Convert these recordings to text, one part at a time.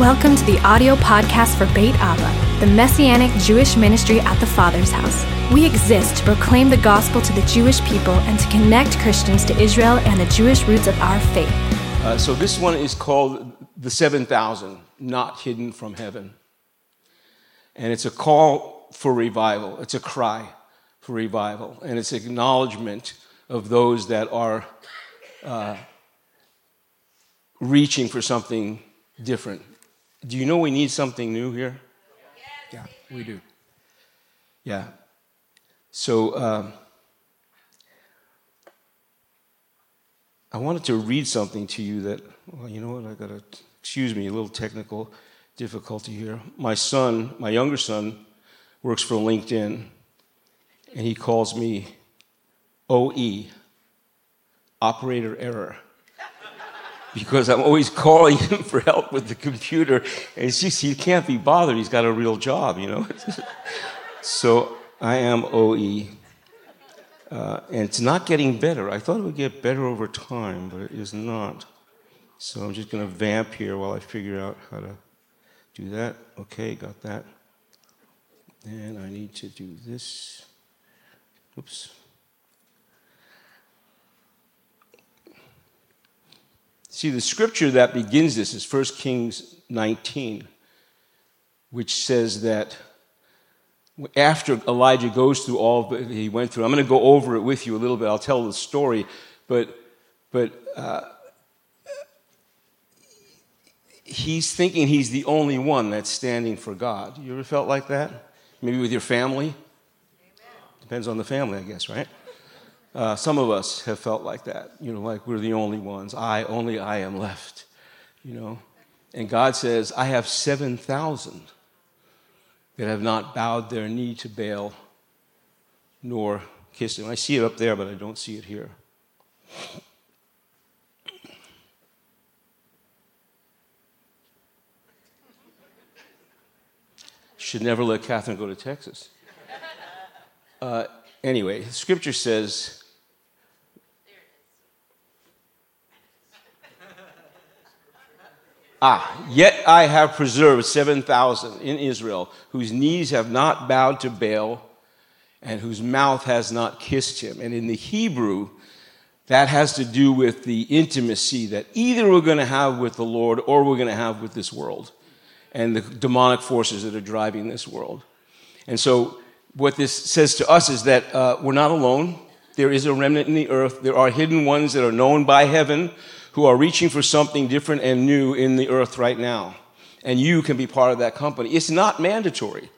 Welcome to the audio podcast for Beit Abba, the messianic Jewish ministry at the Father's house. We exist to proclaim the gospel to the Jewish people and to connect Christians to Israel and the Jewish roots of our faith. Uh, so this one is called the 7,000, not hidden from heaven. And it's a call for revival. It's a cry for revival. And it's acknowledgement of those that are uh, reaching for something different. Do you know we need something new here? Yeah, we do. Yeah. So um, I wanted to read something to you that, well, you know what? I got to, excuse me, a little technical difficulty here. My son, my younger son, works for LinkedIn, and he calls me OE, operator error because I'm always calling him for help with the computer. And it's just, he can't be bothered. He's got a real job, you know? so I am OE. Uh, and it's not getting better. I thought it would get better over time, but it is not. So I'm just going to vamp here while I figure out how to do that. Okay, got that. And I need to do this. Oops. See, the scripture that begins this is 1 Kings 19, which says that after Elijah goes through all that he went through, I'm going to go over it with you a little bit. I'll tell the story, but but uh, he's thinking he's the only one that's standing for God. You ever felt like that? Maybe with your family. Depends on the family, I guess, right? Uh, some of us have felt like that, you know, like we're the only ones. I, only I am left, you know. And God says, I have 7,000 that have not bowed their knee to Baal nor kissed him. I see it up there, but I don't see it here. Should never let Catherine go to Texas. Uh, anyway, scripture says, Ah, yet I have preserved 7,000 in Israel whose knees have not bowed to Baal and whose mouth has not kissed him. And in the Hebrew, that has to do with the intimacy that either we're going to have with the Lord or we're going to have with this world and the demonic forces that are driving this world. And so, what this says to us is that uh, we're not alone. There is a remnant in the earth. There are hidden ones that are known by heaven who are reaching for something different and new in the earth right now. And you can be part of that company. It's not mandatory.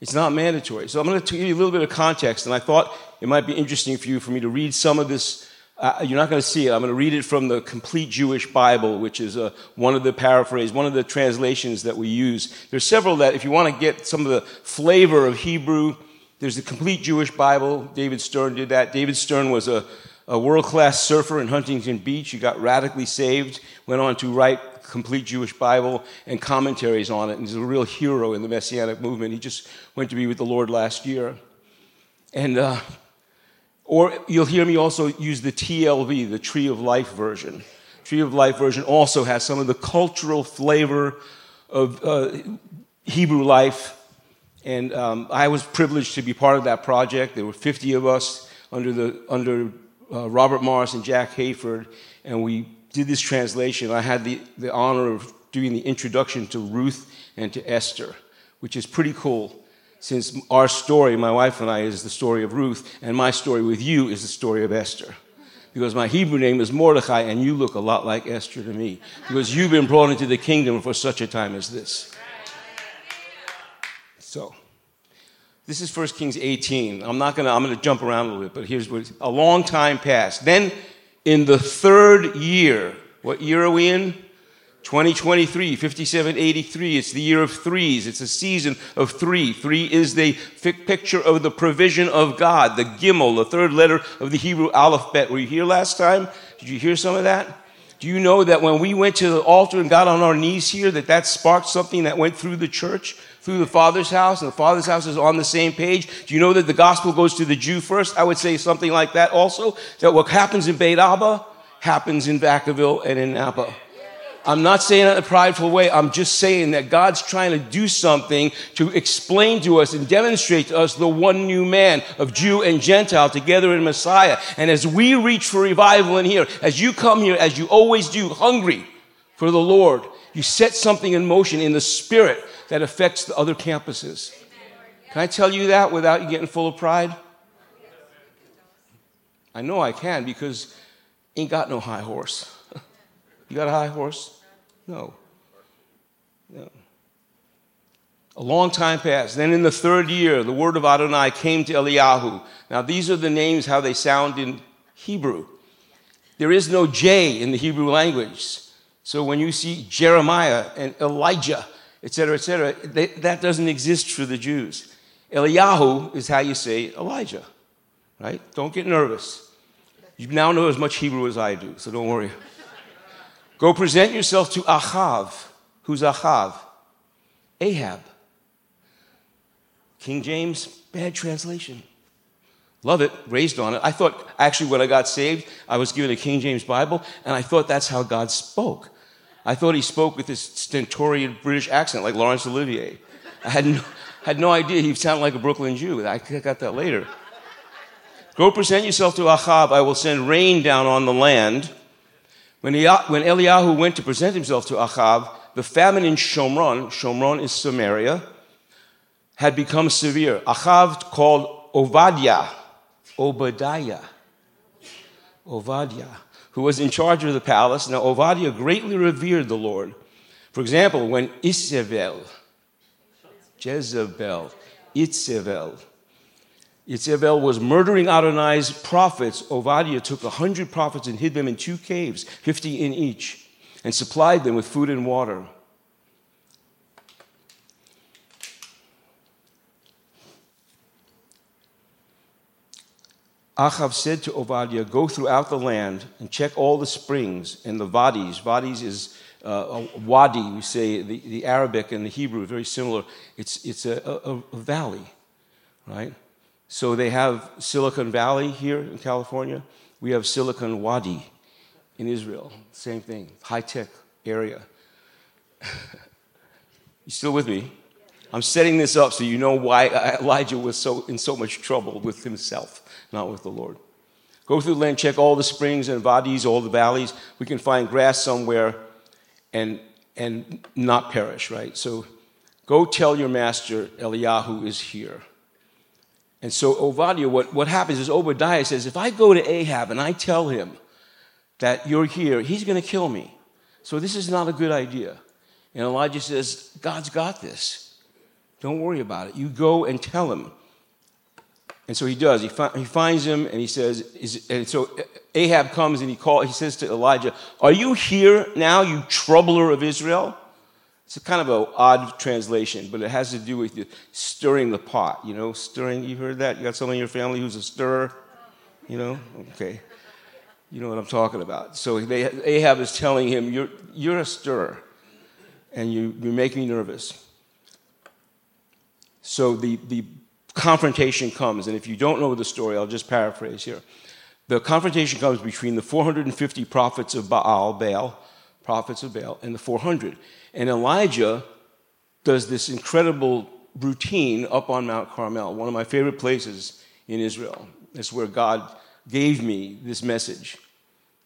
It's not mandatory. So I'm going to give you a little bit of context, and I thought it might be interesting for you for me to read some of this. Uh, you're not going to see it. I'm going to read it from the Complete Jewish Bible, which is uh, one of the paraphrase, one of the translations that we use. There's several that, if you want to get some of the flavor of Hebrew, there's the Complete Jewish Bible. David Stern did that. David Stern was a a world class surfer in Huntington Beach. He got radically saved, went on to write complete Jewish Bible and commentaries on it, and he's a real hero in the Messianic movement. He just went to be with the Lord last year. And, uh, or you'll hear me also use the TLV, the Tree of Life version. Tree of Life version also has some of the cultural flavor of uh, Hebrew life. And um, I was privileged to be part of that project. There were 50 of us under, the, under uh, Robert Morris and Jack Hayford, and we did this translation. I had the, the honor of doing the introduction to Ruth and to Esther, which is pretty cool since our story, my wife and I, is the story of Ruth, and my story with you is the story of Esther. Because my Hebrew name is Mordecai, and you look a lot like Esther to me. Because you've been brought into the kingdom for such a time as this. So. This is 1 Kings 18. I'm not going to, I'm going to jump around a little bit, but here's what, a long time passed. Then in the third year, what year are we in? 2023, 5783. It's the year of threes. It's a season of three. Three is the picture of the provision of God, the Gimel, the third letter of the Hebrew alphabet. Were you here last time? Did you hear some of that? Do you know that when we went to the altar and got on our knees here, that that sparked something that went through the church? Through the Father's house, and the Father's house is on the same page. Do you know that the gospel goes to the Jew first? I would say something like that also. That what happens in Beit Abba happens in Vacaville and in Napa. I'm not saying it in a prideful way. I'm just saying that God's trying to do something to explain to us and demonstrate to us the one new man of Jew and Gentile together in Messiah. And as we reach for revival in here, as you come here, as you always do, hungry for the Lord, you set something in motion in the spirit that affects the other campuses. Can I tell you that without you getting full of pride? I know I can because ain't got no high horse. You got a high horse? No. No. A long time passed. Then in the third year, the word of Adonai came to Eliyahu. Now, these are the names, how they sound in Hebrew. There is no J in the Hebrew language. So when you see Jeremiah and Elijah, etc., etc., that doesn't exist for the Jews. Eliyahu is how you say Elijah, right? Don't get nervous. You now know as much Hebrew as I do, so don't worry. Go present yourself to Ahav. Who's Ahav? Ahab. King James, bad translation. Love it, raised on it. I thought, actually, when I got saved, I was given a King James Bible, and I thought that's how God spoke. I thought he spoke with this stentorian British accent, like Laurence Olivier. I had no, had no idea he sounded like a Brooklyn Jew. I got that later. Go present yourself to Ahab. I will send rain down on the land when, when Eliyahu went to present himself to Ahab, the famine in Shomron, Shomron is Samaria, had become severe. Ahab called Obadiah, Obadiah, Obadiah, who was in charge of the palace. Now, Ovadia greatly revered the Lord. For example, when Isabel, Jezebel, Itzebel, Itzebel was murdering Adonai's prophets. Ovadia took a hundred prophets and hid them in two caves, 50 in each, and supplied them with food and water. Ahab said to Obadiah, Go throughout the land and check all the springs and the wadis. Wadis is uh, a wadi, we say the, the Arabic and the Hebrew, very similar. It's, it's a, a, a valley, right? So they have Silicon Valley here in California. We have Silicon Wadi in Israel. Same thing, high tech area. you still with me? I'm setting this up so you know why Elijah was so in so much trouble with himself, not with the Lord. Go through the land, check all the springs and wadis, all the valleys. We can find grass somewhere and, and not perish, right? So go tell your master Eliyahu is here. And so Obadiah, what, what happens is Obadiah says, if I go to Ahab and I tell him that you're here, he's going to kill me. So this is not a good idea. And Elijah says, God's got this. Don't worry about it. You go and tell him. And so he does. He, fi- he finds him and he says, and so Ahab comes and he, call, he says to Elijah, Are you here now, you troubler of Israel? It's a kind of an odd translation, but it has to do with stirring the pot. You know, stirring. You heard that? You got someone in your family who's a stirrer. You know, okay. You know what I'm talking about. So they, Ahab is telling him, "You're you're a stirrer, and you you make me nervous." So the the confrontation comes, and if you don't know the story, I'll just paraphrase here. The confrontation comes between the 450 prophets of Baal, Baal, prophets of Baal, and the 400. And Elijah does this incredible routine up on Mount Carmel, one of my favorite places in Israel. It's where God gave me this message.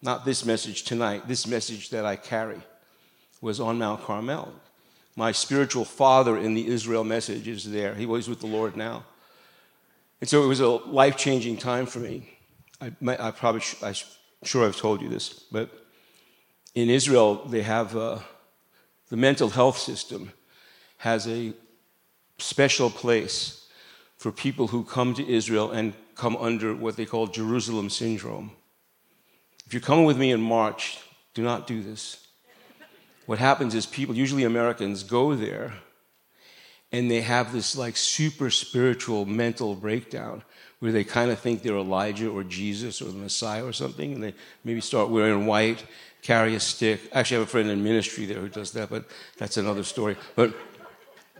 Not this message tonight, this message that I carry was on Mount Carmel. My spiritual father in the Israel message is there. He was with the Lord now. And so it was a life changing time for me. I, I probably, I'm sure I've told you this, but in Israel, they have. Uh, the mental health system has a special place for people who come to Israel and come under what they call Jerusalem syndrome. If you're coming with me in March, do not do this. What happens is people, usually Americans, go there and they have this like super spiritual mental breakdown where they kind of think they're Elijah or Jesus or the Messiah or something, and they maybe start wearing white carry a stick. Actually, I have a friend in ministry there who does that, but that's another story. But,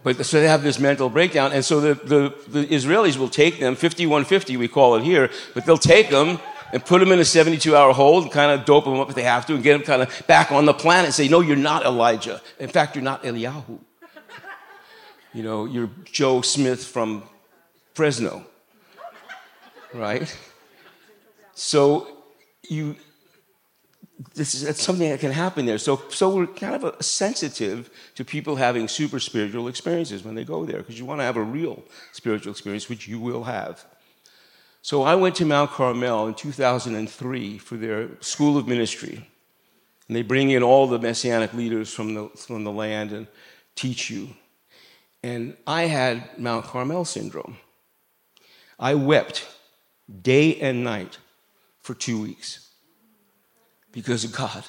but so they have this mental breakdown, and so the, the, the Israelis will take them, 5150 we call it here, but they'll take them and put them in a 72 hour hold and kind of dope them up if they have to and get them kind of back on the planet and say, No, you're not Elijah. In fact, you're not Eliyahu. You know, you're Joe Smith from Fresno, right? So you, this is that's something that can happen there. So, so we're kind of a, sensitive to people having super spiritual experiences when they go there because you want to have a real spiritual experience, which you will have. So I went to Mount Carmel in 2003 for their school of ministry. And they bring in all the messianic leaders from the, from the land and teach you. And I had Mount Carmel syndrome. I wept day and night for two weeks because God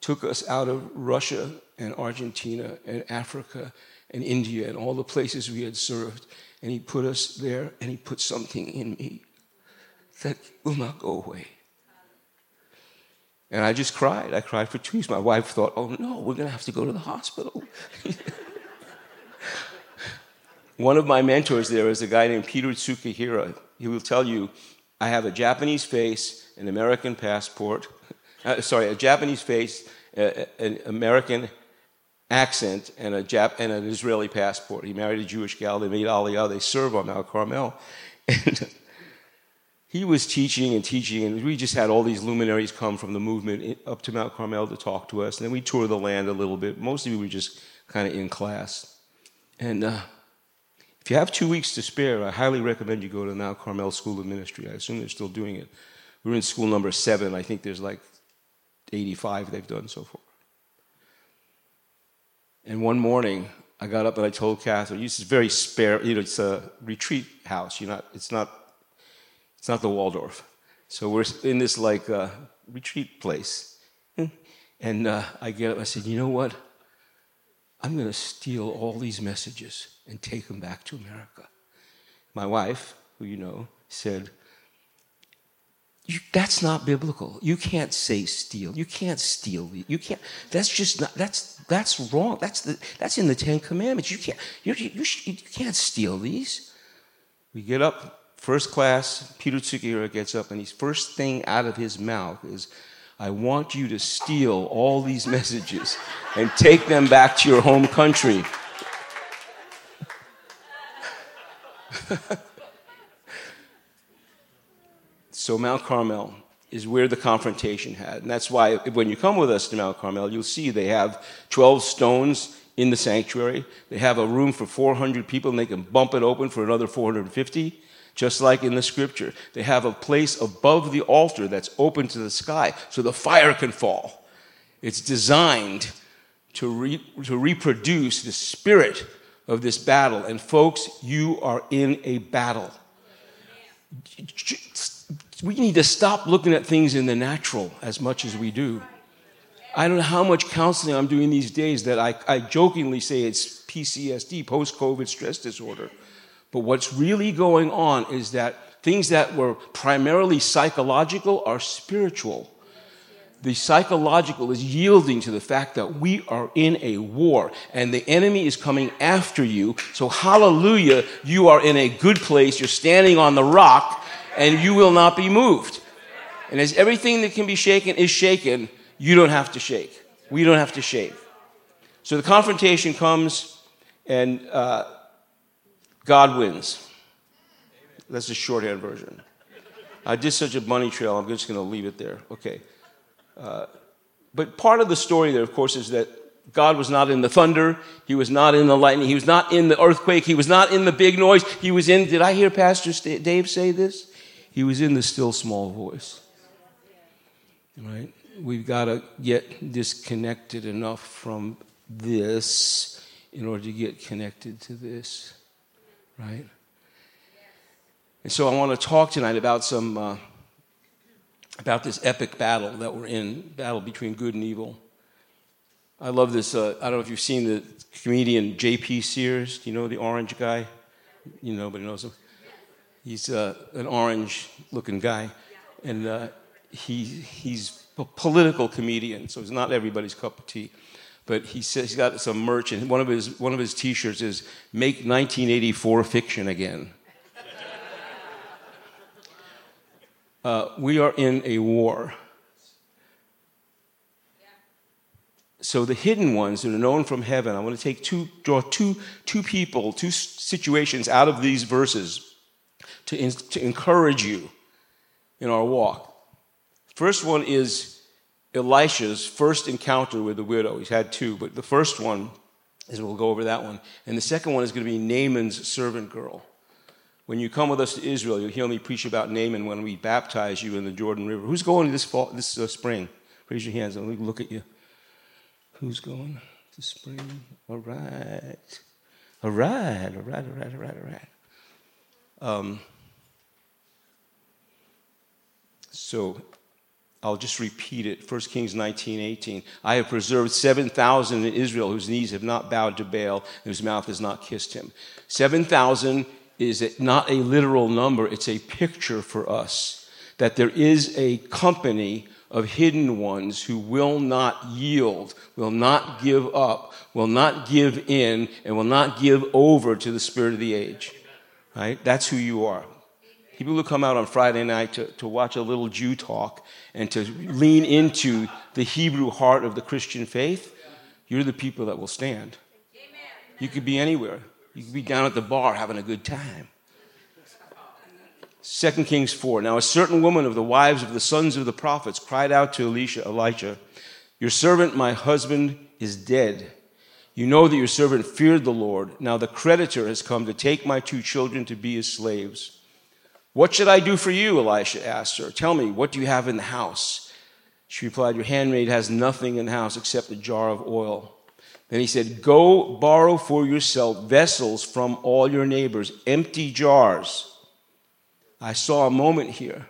took us out of Russia and Argentina and Africa and India and all the places we had served and he put us there and he put something in me that will not go away. And I just cried. I cried for two weeks. My wife thought, oh no, we're going to have to go to the hospital. One of my mentors there is a guy named Peter Tsukahira. He will tell you, I have a Japanese face, an American passport, uh, sorry, a Japanese face, an American accent and, a Jap- and an Israeli passport. He married a Jewish gal. They made Aliyah. They serve on Mount Carmel. And he was teaching and teaching, and we just had all these luminaries come from the movement up to Mount Carmel to talk to us. And then we toured the land a little bit. Mostly we were just kind of in class. And uh, if you have two weeks to spare, I highly recommend you go to Mount Carmel School of Ministry. I assume they're still doing it. We're in school number seven. I think there's like 85 they've done so far. And one morning, I got up and I told Catherine, "This is very spare. You know, it's a retreat house. You're not. It's not. It's not the Waldorf. So we're in this like uh, retreat place." And uh, I get up. I said, "You know what? I'm going to steal all these messages and take them back to America." My wife, who you know, said, that's not biblical. You can't say steal. You can't steal. You can't. That's just not. That's that's wrong. That's the. That's in the Ten Commandments. You can't. You, you, you can't steal these. We get up first class. Peter Tsukahira gets up, and his first thing out of his mouth is, "I want you to steal all these messages and take them back to your home country." So Mount Carmel is where the confrontation had. And that's why when you come with us to Mount Carmel, you'll see they have 12 stones in the sanctuary. They have a room for 400 people and they can bump it open for another 450, just like in the scripture. They have a place above the altar that's open to the sky so the fire can fall. It's designed to, re- to reproduce the spirit of this battle. And folks, you are in a battle we need to stop looking at things in the natural as much as we do. I don't know how much counseling I'm doing these days that I, I jokingly say it's PCSD, post COVID stress disorder. But what's really going on is that things that were primarily psychological are spiritual. The psychological is yielding to the fact that we are in a war and the enemy is coming after you. So, hallelujah, you are in a good place. You're standing on the rock and you will not be moved. And as everything that can be shaken is shaken, you don't have to shake. We don't have to shake. So the confrontation comes, and uh, God wins. That's the shorthand version. I did such a bunny trail, I'm just going to leave it there. Okay. Uh, but part of the story there, of course, is that God was not in the thunder. He was not in the lightning. He was not in the earthquake. He was not in the big noise. He was in, did I hear Pastor Dave say this? He was in the still small voice. Right? We've got to get disconnected enough from this in order to get connected to this. Right? And so I want to talk tonight about some uh, about this epic battle that we're in, battle between good and evil. I love this. Uh, I don't know if you've seen the comedian J.P. Sears. Do you know the orange guy? You know, nobody knows him. He's uh, an orange looking guy. And uh, he, he's a political comedian, so it's not everybody's cup of tea. But he says he's got some merch, and one of his, one of his t shirts is Make 1984 Fiction Again. Uh, we are in a war. So the hidden ones that are known from heaven, I want to take two, draw two, two people, two situations out of these verses to, in, to encourage you in our walk. First one is Elisha's first encounter with the widow. He's had two, but the first one is we'll go over that one. And the second one is going to be Naaman's servant girl. When you come with us to Israel, you'll hear me preach about Naaman when we baptize you in the Jordan River. Who's going this fall, this uh, spring? Raise your hands. Let me look at you. Who's going to spring? All right. All right, all right, all right, all right, all right. Um, so I'll just repeat it. 1 Kings 19, 18. I have preserved 7,000 in Israel whose knees have not bowed to Baal whose mouth has not kissed him. 7,000 is not a literal number, it's a picture for us that there is a company of hidden ones who will not yield, will not give up, will not give in, and will not give over to the spirit of the age. Right? That's who you are. People who come out on Friday night to, to watch a little Jew talk and to lean into the Hebrew heart of the Christian faith, you're the people that will stand. You could be anywhere. You could be down at the bar having a good time. 2 Kings 4. Now, a certain woman of the wives of the sons of the prophets cried out to Elisha, Elijah, Your servant, my husband, is dead. You know that your servant feared the Lord. Now the creditor has come to take my two children to be his slaves. What should I do for you? Elisha asked her. Tell me, what do you have in the house? She replied, Your handmaid has nothing in the house except a jar of oil. Then he said, Go borrow for yourself vessels from all your neighbors, empty jars I saw a moment here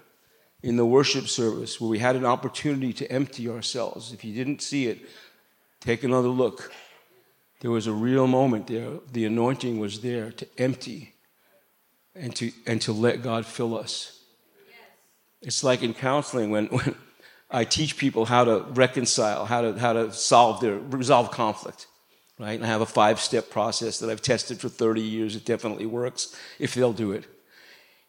in the worship service where we had an opportunity to empty ourselves. If you didn't see it, take another look. There was a real moment there. The anointing was there to empty and to, and to let God fill us. It's like in counseling when, when I teach people how to reconcile, how to, how to solve their, resolve conflict, right? And I have a five step process that I've tested for 30 years. It definitely works if they'll do it.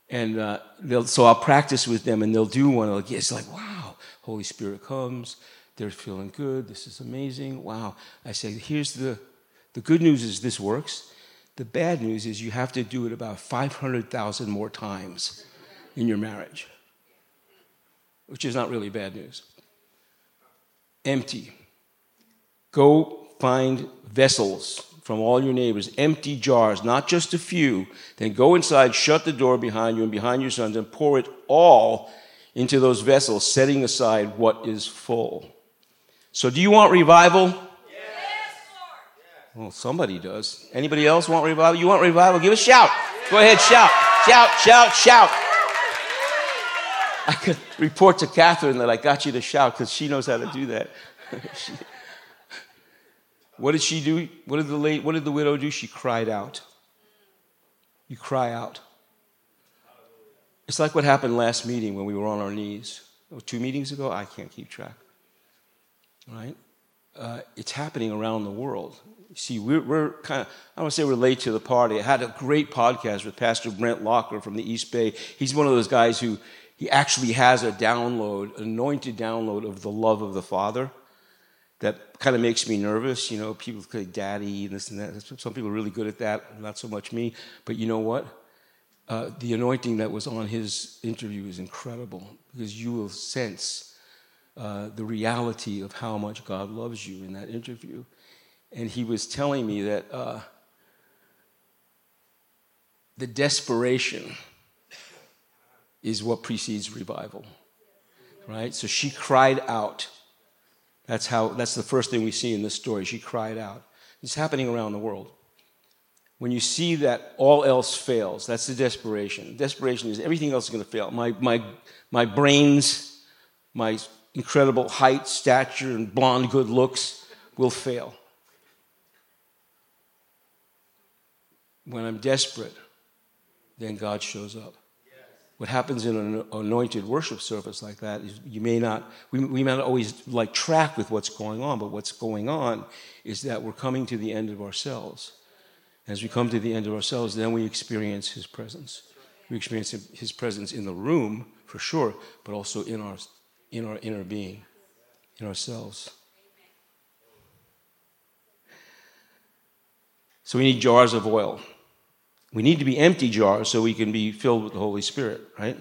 And uh, they'll, so I'll practice with them and they'll do one. It's like, wow, Holy Spirit comes. They're feeling good. This is amazing. Wow. I say, here's the, the good news is this works. The bad news is you have to do it about 500,000 more times in your marriage, which is not really bad news. Empty. Go find vessels from all your neighbors, empty jars, not just a few. Then go inside, shut the door behind you and behind your sons, and pour it all into those vessels, setting aside what is full. So, do you want revival? Well, somebody does. Anybody else want revival? You want revival? Give a shout. Go ahead, shout, shout, shout, shout. I could report to Catherine that I got you to shout because she knows how to do that. she, what did she do? What did the late, what did the widow do? She cried out. You cry out. It's like what happened last meeting when we were on our knees. Oh, two meetings ago? I can't keep track. Right? Uh, it's happening around the world. See, we're, we're kind of, I want to say we're late to the party. I had a great podcast with Pastor Brent Lokker from the East Bay. He's one of those guys who he actually has a download, anointed download of the love of the Father that kind of makes me nervous. You know, people say daddy and this and that. Some people are really good at that, not so much me. But you know what? Uh, the anointing that was on his interview is incredible because you will sense uh, the reality of how much God loves you in that interview. And he was telling me that uh, the desperation is what precedes revival, right? So she cried out that's how that's the first thing we see in this story. She cried out. It's happening around the world. When you see that all else fails, that's the desperation. Desperation is everything else is going to fail. My, my, my brains, my incredible height, stature, and blonde good looks will fail. When I'm desperate, then God shows up what happens in an anointed worship service like that is you may not we, we may not always like track with what's going on but what's going on is that we're coming to the end of ourselves as we come to the end of ourselves then we experience his presence we experience his presence in the room for sure, but also in our, in our inner being, in ourselves. So we need jars of oil. We need to be empty jars so we can be filled with the Holy Spirit, right?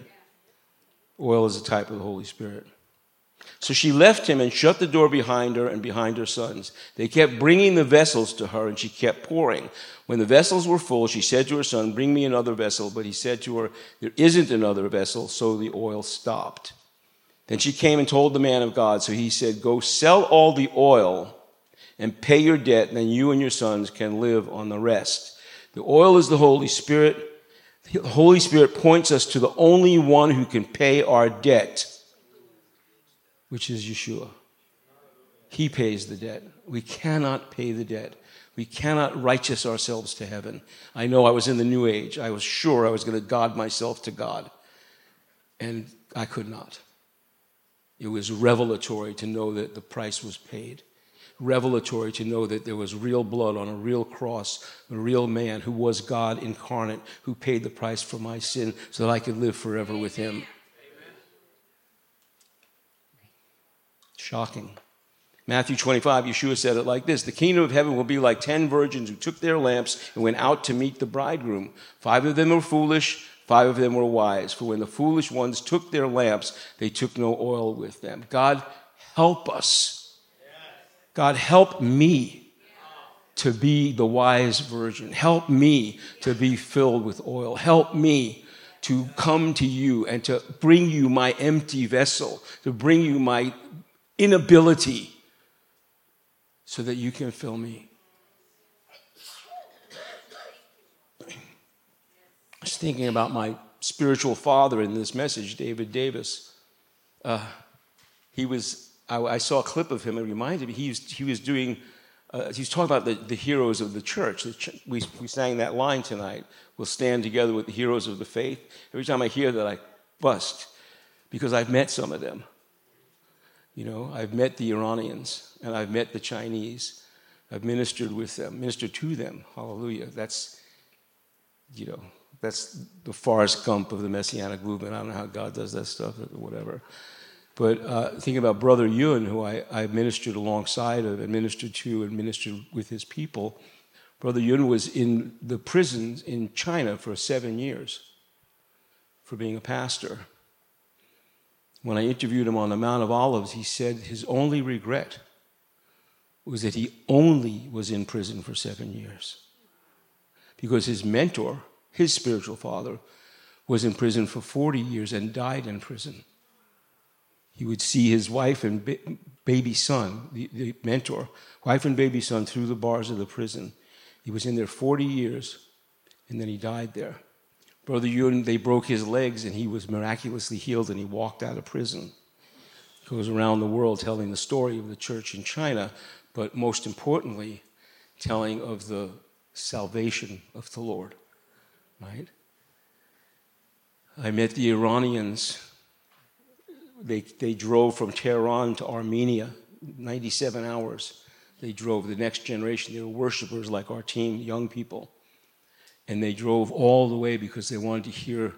Oil is a type of the Holy Spirit. So she left him and shut the door behind her and behind her sons. They kept bringing the vessels to her, and she kept pouring. When the vessels were full, she said to her son, Bring me another vessel. But he said to her, There isn't another vessel, so the oil stopped. Then she came and told the man of God. So he said, Go sell all the oil and pay your debt, and then you and your sons can live on the rest. The oil is the Holy Spirit. The Holy Spirit points us to the only one who can pay our debt which is Yeshua. He pays the debt. We cannot pay the debt. We cannot righteous ourselves to heaven. I know I was in the New Age. I was sure I was going to God myself to God. And I could not. It was revelatory to know that the price was paid. Revelatory to know that there was real blood on a real cross, a real man who was God incarnate, who paid the price for my sin so that I could live forever with him. Shocking. Matthew 25, Yeshua said it like this The kingdom of heaven will be like ten virgins who took their lamps and went out to meet the bridegroom. Five of them were foolish, five of them were wise. For when the foolish ones took their lamps, they took no oil with them. God, help us. God, help me to be the wise virgin. Help me to be filled with oil. Help me to come to you and to bring you my empty vessel, to bring you my inability so that you can fill me. I was thinking about my spiritual father in this message, David Davis. Uh, he was, I, I, saw a clip of him, it reminded me, he was, he was doing, uh, he was talking about the, the heroes of the church. We, we sang that line tonight. We'll stand together with the heroes of the faith. Every time I hear that, I bust because I've met some of them. You know, I've met the Iranians and I've met the Chinese. I've ministered with them, ministered to them. Hallelujah. That's, you know, that's the Forrest Gump of the Messianic movement. I don't know how God does that stuff or whatever. But uh, thinking about Brother Yun, who I, I ministered alongside of and ministered to and ministered with his people, Brother Yun was in the prisons in China for seven years for being a pastor. When I interviewed him on the Mount of Olives, he said his only regret was that he only was in prison for seven years. Because his mentor, his spiritual father, was in prison for 40 years and died in prison. He would see his wife and baby son, the, the mentor, wife and baby son, through the bars of the prison. He was in there 40 years, and then he died there. Brother Yun, they broke his legs and he was miraculously healed and he walked out of prison. He goes around the world telling the story of the church in China, but most importantly, telling of the salvation of the Lord. Right? I met the Iranians. They, they drove from Tehran to Armenia, 97 hours. They drove the next generation. They were worshipers like our team, young people. And they drove all the way because they wanted to hear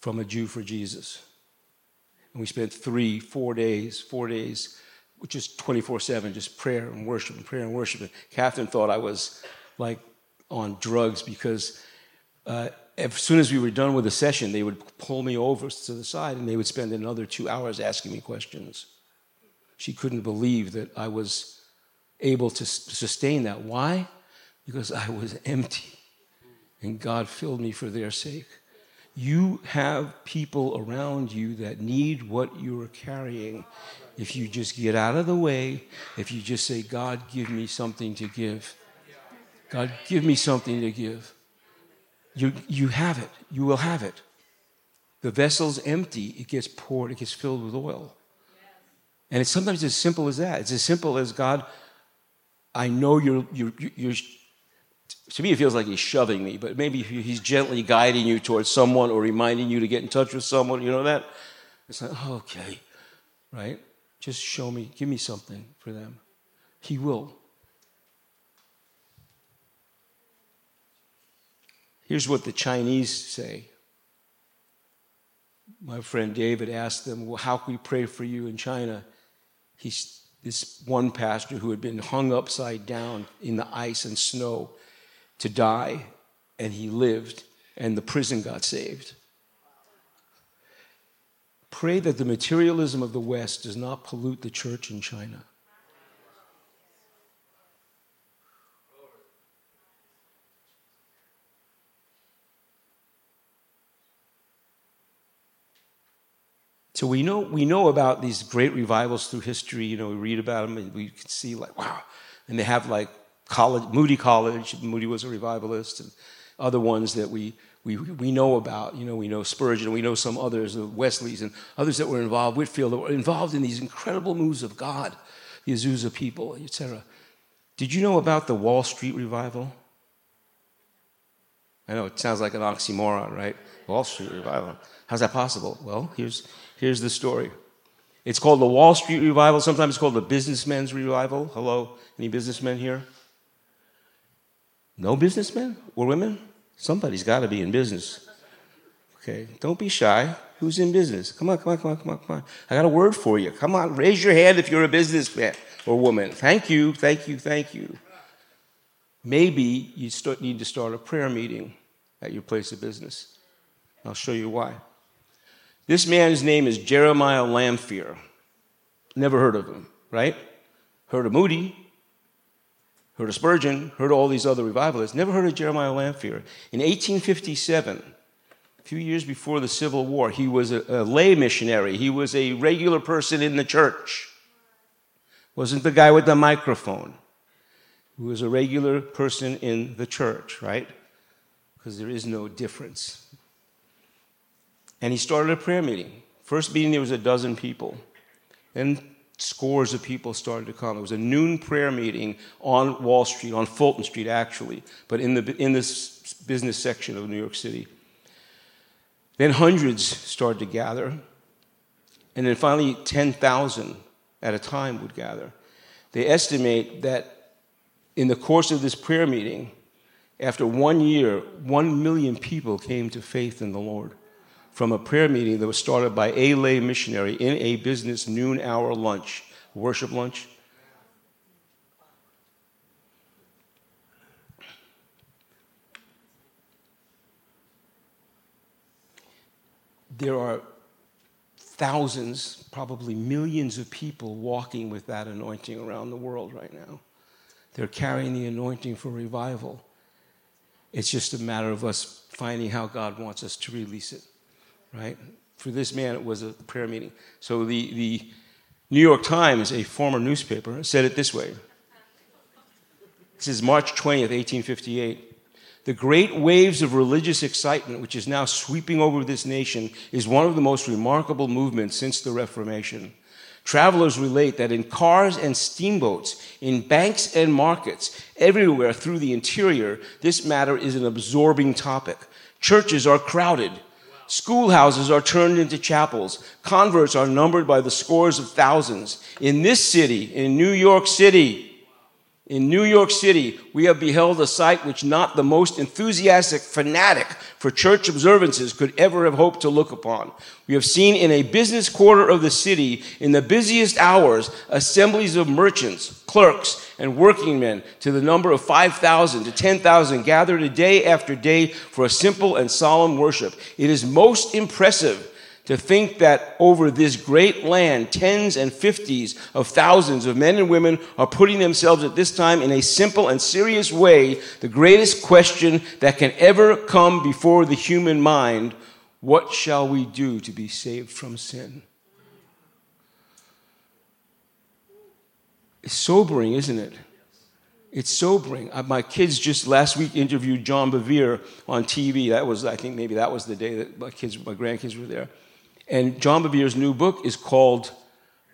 from a Jew for Jesus. And we spent three, four days, four days, which is 24 7, just prayer and worship and prayer and worship. And Catherine thought I was like on drugs because uh, as soon as we were done with the session, they would pull me over to the side and they would spend another two hours asking me questions. She couldn't believe that I was able to sustain that. Why? Because I was empty and God filled me for their sake. You have people around you that need what you are carrying. If you just get out of the way, if you just say, God, give me something to give. God, give me something to give. You, you have it. You will have it. The vessel's empty, it gets poured, it gets filled with oil. And it's sometimes as simple as that. It's as simple as God, I know you're, you're, you're to me, it feels like he's shoving me, but maybe he's gently guiding you towards someone or reminding you to get in touch with someone. You know that? It's like, oh, okay, right? Just show me, give me something for them. He will. Here's what the Chinese say my friend David asked them, well, How can we pray for you in China? He's, this one pastor who had been hung upside down in the ice and snow to die, and he lived, and the prison got saved. Pray that the materialism of the West does not pollute the church in China. So we know, we know about these great revivals through history. You know, we read about them and we can see, like, wow. And they have, like, college, Moody College. Moody was a revivalist, and other ones that we, we, we know about. You know, we know Spurgeon, we know some others, the Wesleys, and others that were involved, Whitefield, that were involved in these incredible moves of God, the Azusa people, etc. Did you know about the Wall Street revival? I know it sounds like an oxymoron, right? Wall Street revival. How's that possible? Well, here's, here's the story. It's called the Wall Street revival. Sometimes it's called the businessmen's revival. Hello, any businessmen here? No businessmen or women? Somebody's got to be in business. Okay, don't be shy. Who's in business? Come on, come on, come on, come on, come on. I got a word for you. Come on, raise your hand if you're a businessman or woman. Thank you, thank you, thank you. Maybe you need to start a prayer meeting at your place of business. I'll show you why. This man's name is Jeremiah Lanphier. Never heard of him, right? Heard of Moody, heard of Spurgeon, heard of all these other revivalists. Never heard of Jeremiah Lanphier. In 1857, a few years before the Civil War, he was a, a lay missionary. He was a regular person in the church. Wasn't the guy with the microphone. He was a regular person in the church, right? Because there is no difference. And he started a prayer meeting. First meeting, there was a dozen people. Then scores of people started to come. It was a noon prayer meeting on Wall Street, on Fulton Street, actually, but in, the, in this business section of New York City. Then hundreds started to gather. And then finally, 10,000 at a time would gather. They estimate that in the course of this prayer meeting, after one year, one million people came to faith in the Lord from a prayer meeting that was started by a lay missionary in a business noon hour lunch, worship lunch. There are thousands, probably millions of people walking with that anointing around the world right now. They're carrying the anointing for revival. It's just a matter of us finding how God wants us to release it right? For this man, it was a prayer meeting. So the, the New York Times, a former newspaper, said it this way. This is March 20th, 1858. The great waves of religious excitement which is now sweeping over this nation is one of the most remarkable movements since the Reformation. Travelers relate that in cars and steamboats, in banks and markets, everywhere through the interior, this matter is an absorbing topic. Churches are crowded. Schoolhouses are turned into chapels. Converts are numbered by the scores of thousands. In this city, in New York City, in New York City, we have beheld a sight which not the most enthusiastic fanatic for church observances could ever have hoped to look upon. We have seen in a business quarter of the city, in the busiest hours, assemblies of merchants, clerks, and working men to the number of 5,000 to 10,000 gathered a day after day for a simple and solemn worship. It is most impressive to think that over this great land, tens and fifties of thousands of men and women are putting themselves at this time in a simple and serious way the greatest question that can ever come before the human mind what shall we do to be saved from sin? It's sobering, isn't it? It's sobering. Uh, my kids just last week interviewed John Bevere on TV. That was, I think, maybe that was the day that my kids, my grandkids were there. And John Bevere's new book is called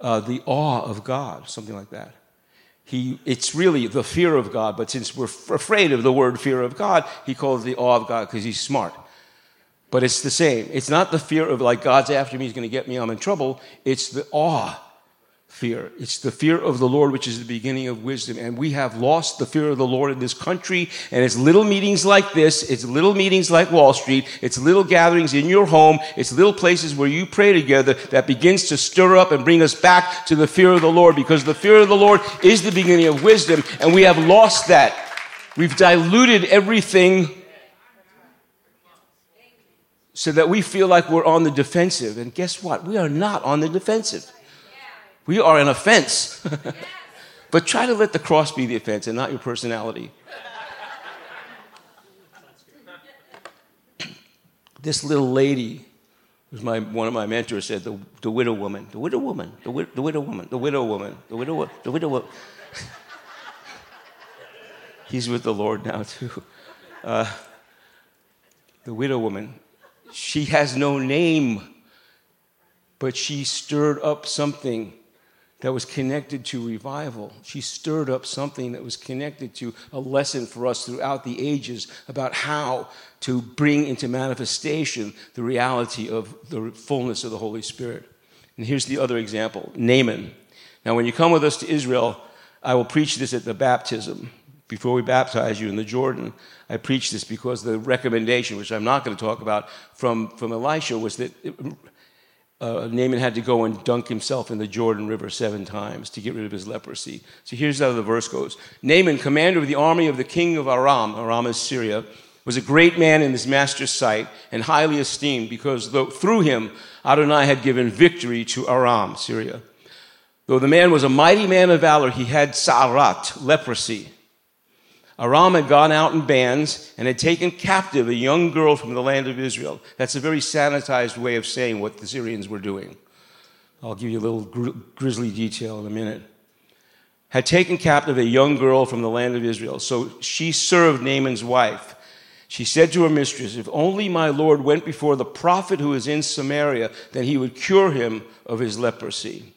uh, The Awe of God, something like that. He, it's really the fear of God, but since we're f- afraid of the word fear of God, he calls it the awe of God because he's smart. But it's the same. It's not the fear of like God's after me, he's going to get me, I'm in trouble. It's the awe fear. It's the fear of the Lord, which is the beginning of wisdom. And we have lost the fear of the Lord in this country. And it's little meetings like this. It's little meetings like Wall Street. It's little gatherings in your home. It's little places where you pray together that begins to stir up and bring us back to the fear of the Lord because the fear of the Lord is the beginning of wisdom. And we have lost that. We've diluted everything so that we feel like we're on the defensive. And guess what? We are not on the defensive. We are an offense. but try to let the cross be the offense and not your personality. this little lady was my, one of my mentors said, the, the widow woman, the widow woman, the, wi- the widow woman, the widow woman, the widow, the widow woman. He's with the Lord now, too. Uh, the widow woman, she has no name, but she stirred up something that was connected to revival. She stirred up something that was connected to a lesson for us throughout the ages about how to bring into manifestation the reality of the fullness of the Holy Spirit. And here's the other example Naaman. Now, when you come with us to Israel, I will preach this at the baptism. Before we baptize you in the Jordan, I preach this because the recommendation, which I'm not going to talk about, from, from Elisha was that uh, Naaman had to go and dunk himself in the Jordan River seven times to get rid of his leprosy. So here's how the verse goes Naaman, commander of the army of the king of Aram, Aram is Syria, was a great man in his master's sight and highly esteemed because though, through him Adonai had given victory to Aram, Syria. Though the man was a mighty man of valor, he had tzara'at, leprosy. Aram had gone out in bands and had taken captive a young girl from the land of Israel. That's a very sanitized way of saying what the Syrians were doing. I'll give you a little gr- grisly detail in a minute. Had taken captive a young girl from the land of Israel. So she served Naaman's wife. She said to her mistress, If only my Lord went before the prophet who is in Samaria, then he would cure him of his leprosy.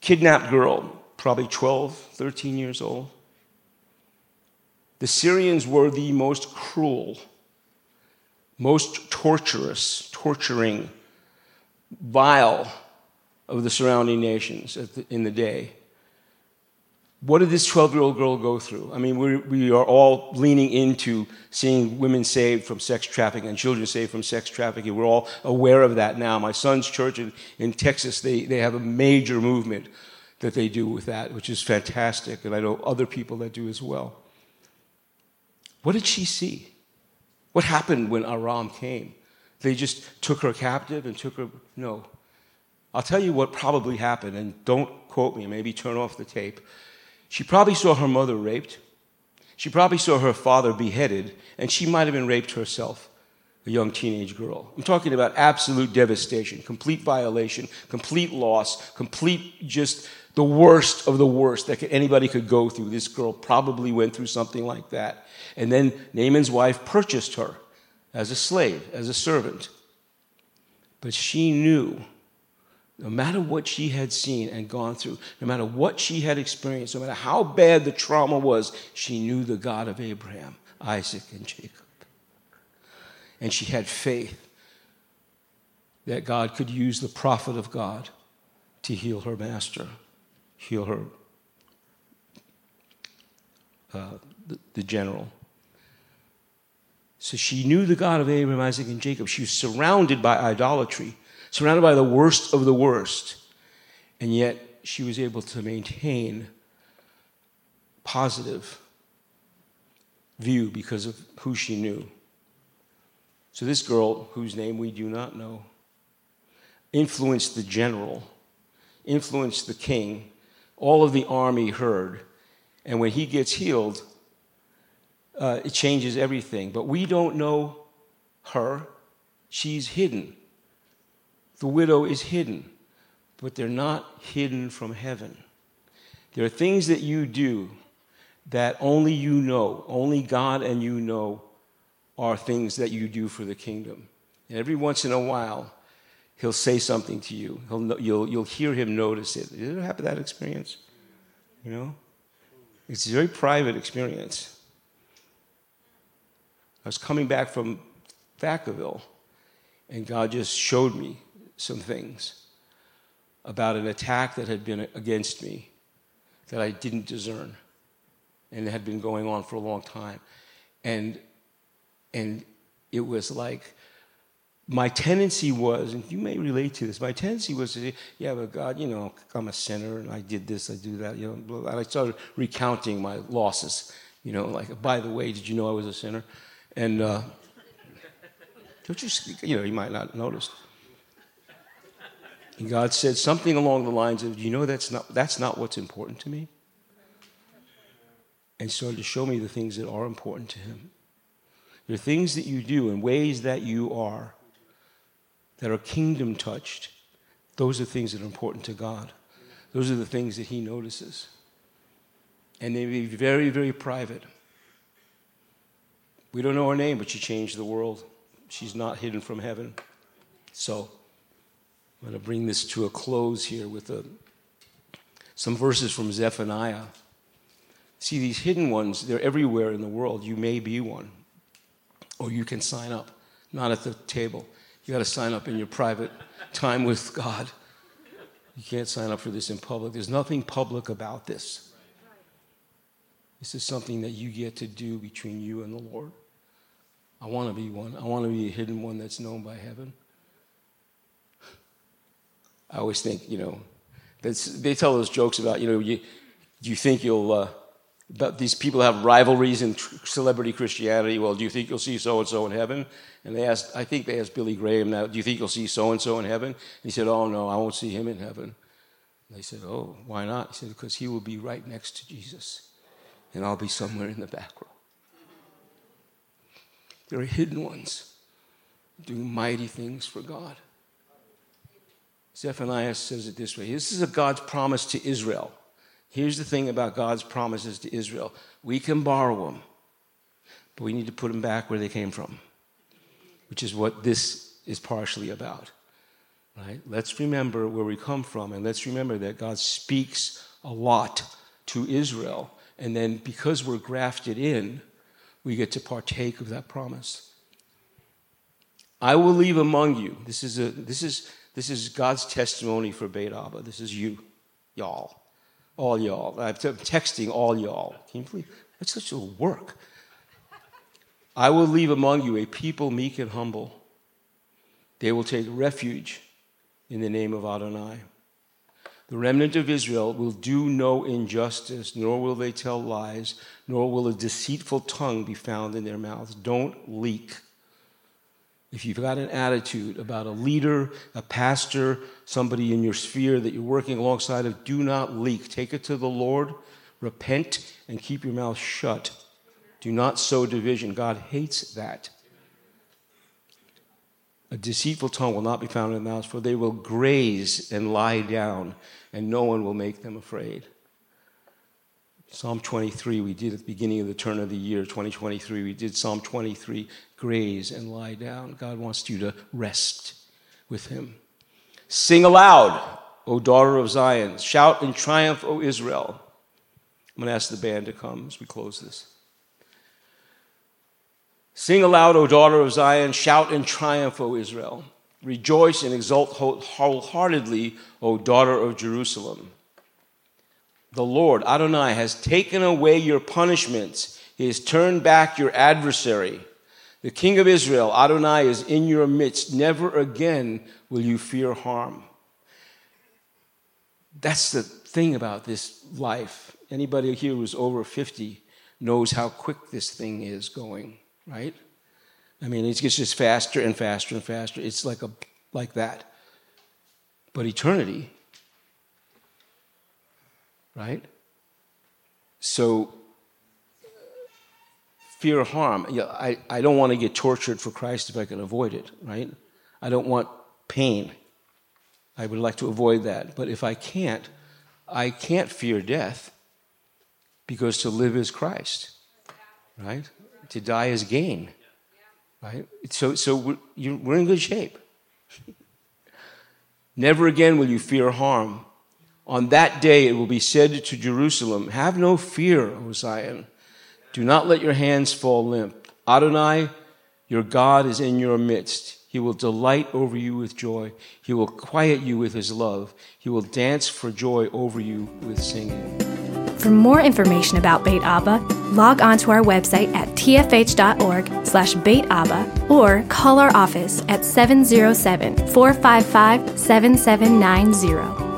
Kidnapped girl, probably 12, 13 years old the Syrians were the most cruel, most torturous, torturing, vile of the surrounding nations the, in the day. What did this 12 year old girl go through? I mean, we, we are all leaning into seeing women saved from sex trafficking and children saved from sex trafficking. We're all aware of that now. My son's church in, in Texas, they, they have a major movement that they do with that, which is fantastic. And I know other people that do as well. What did she see? What happened when Aram came? They just took her captive and took her. No. I'll tell you what probably happened, and don't quote me, maybe turn off the tape. She probably saw her mother raped. She probably saw her father beheaded, and she might have been raped herself, a young teenage girl. I'm talking about absolute devastation, complete violation, complete loss, complete just the worst of the worst that anybody could go through. This girl probably went through something like that. And then Naaman's wife purchased her as a slave, as a servant. But she knew no matter what she had seen and gone through, no matter what she had experienced, no matter how bad the trauma was, she knew the God of Abraham, Isaac, and Jacob. And she had faith that God could use the prophet of God to heal her master, heal her, uh, the, the general. So she knew the God of Abraham, Isaac, and Jacob. She was surrounded by idolatry, surrounded by the worst of the worst. And yet she was able to maintain positive view because of who she knew. So this girl, whose name we do not know, influenced the general, influenced the king. All of the army heard. And when he gets healed, uh, it changes everything. But we don't know her. She's hidden. The widow is hidden, but they're not hidden from heaven. There are things that you do that only you know, only God and you know are things that you do for the kingdom. And every once in a while, he'll say something to you. He'll, you'll, you'll hear him notice it. Did You ever have that experience? You know? It's a very private experience. I was coming back from Vacaville, and God just showed me some things. about an attack that had been against me that I didn't discern and had been going on for a long time. And, and it was like, my tendency was, and you may relate to this, my tendency was to say, yeah, but God, you know, I'm a sinner and I did this, I do that, you know, and I started recounting my losses, you know, like, by the way, did you know I was a sinner? And uh, don't you, you know, you might not notice. And God said something along the lines of, you know, that's not, that's not what's important to me. And started to show me the things that are important to Him. Are things that you do and ways that you are that are kingdom touched. Those are things that are important to God. Those are the things that He notices. And they be very, very private. We don't know her name, but she changed the world. She's not hidden from heaven. So, I'm going to bring this to a close here with a, some verses from Zephaniah. See, these hidden ones, they're everywhere in the world. You may be one, or you can sign up, not at the table. You got to sign up in your private time with God. You can't sign up for this in public. There's nothing public about this. This is something that you get to do between you and the Lord. I want to be one. I want to be a hidden one that's known by heaven. I always think, you know, they tell those jokes about, you know, you, you think you'll, uh, but these people have rivalries in celebrity Christianity. Well, do you think you'll see so and so in heaven? And they asked, I think they asked Billy Graham now, do you think you'll see so and so in heaven? And he said, Oh, no, I won't see him in heaven. And they said, Oh, why not? He said, Because he will be right next to Jesus, and I'll be somewhere in the back row. There are hidden ones doing mighty things for God. Zephaniah says it this way this is a God's promise to Israel. Here's the thing about God's promises to Israel we can borrow them, but we need to put them back where they came from, which is what this is partially about. Right? Let's remember where we come from, and let's remember that God speaks a lot to Israel. And then because we're grafted in, we get to partake of that promise. I will leave among you. This is, a, this is, this is God's testimony for Beit Abba. This is you, y'all all y'all. I'm texting all y'all. Can you believe that's such a work? I will leave among you a people meek and humble. They will take refuge in the name of Adonai. The remnant of Israel will do no injustice, nor will they tell lies, nor will a deceitful tongue be found in their mouths. Don't leak if you've got an attitude about a leader, a pastor, somebody in your sphere that you're working alongside of, do not leak. Take it to the Lord, repent, and keep your mouth shut. Do not sow division. God hates that. A deceitful tongue will not be found in the mouth, for they will graze and lie down, and no one will make them afraid. Psalm 23, we did at the beginning of the turn of the year, 2023, we did Psalm 23, graze and lie down. God wants you to rest with Him. Sing aloud, O daughter of Zion. Shout in triumph, O Israel. I'm going to ask the band to come as we close this. Sing aloud, O daughter of Zion. Shout in triumph, O Israel. Rejoice and exult wholeheartedly, O daughter of Jerusalem the Lord, Adonai, has taken away your punishments. He has turned back your adversary. The King of Israel, Adonai, is in your midst. Never again will you fear harm. That's the thing about this life. Anybody here who's over 50 knows how quick this thing is going, right? I mean, it gets just faster and faster and faster. It's like a like that. But eternity right? So, fear of harm. Yeah, I, I don't want to get tortured for Christ if I can avoid it, right? I don't want pain. I would like to avoid that. But if I can't, I can't fear death because to live is Christ, right? To die is gain, right? So, so we're, we're in good shape. Never again will you fear harm on that day it will be said to Jerusalem, Have no fear, O Zion. Do not let your hands fall limp. Adonai, your God, is in your midst. He will delight over you with joy. He will quiet you with his love. He will dance for joy over you with singing. For more information about Beit Abba, log on to our website at tfh.org slash Beit Abba or call our office at 707 455 7790.